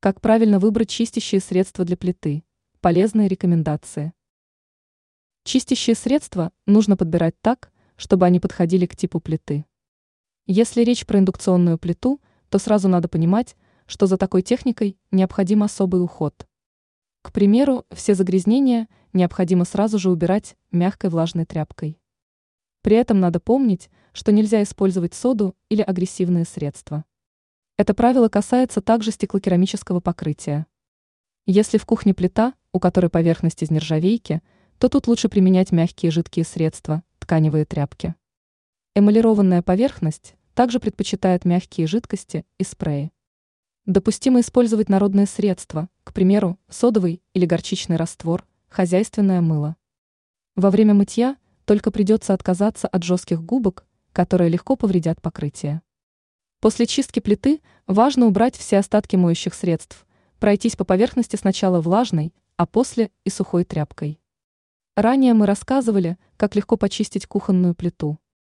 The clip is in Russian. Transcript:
Как правильно выбрать чистящие средства для плиты? Полезные рекомендации. Чистящие средства нужно подбирать так, чтобы они подходили к типу плиты. Если речь про индукционную плиту, то сразу надо понимать, что за такой техникой необходим особый уход. К примеру, все загрязнения необходимо сразу же убирать мягкой влажной тряпкой. При этом надо помнить, что нельзя использовать соду или агрессивные средства. Это правило касается также стеклокерамического покрытия. Если в кухне плита, у которой поверхность из нержавейки, то тут лучше применять мягкие жидкие средства, тканевые тряпки. Эмалированная поверхность также предпочитает мягкие жидкости и спреи. Допустимо использовать народные средства, к примеру, содовый или горчичный раствор, хозяйственное мыло. Во время мытья только придется отказаться от жестких губок, которые легко повредят покрытие. После чистки плиты важно убрать все остатки моющих средств, пройтись по поверхности сначала влажной, а после и сухой тряпкой. Ранее мы рассказывали, как легко почистить кухонную плиту.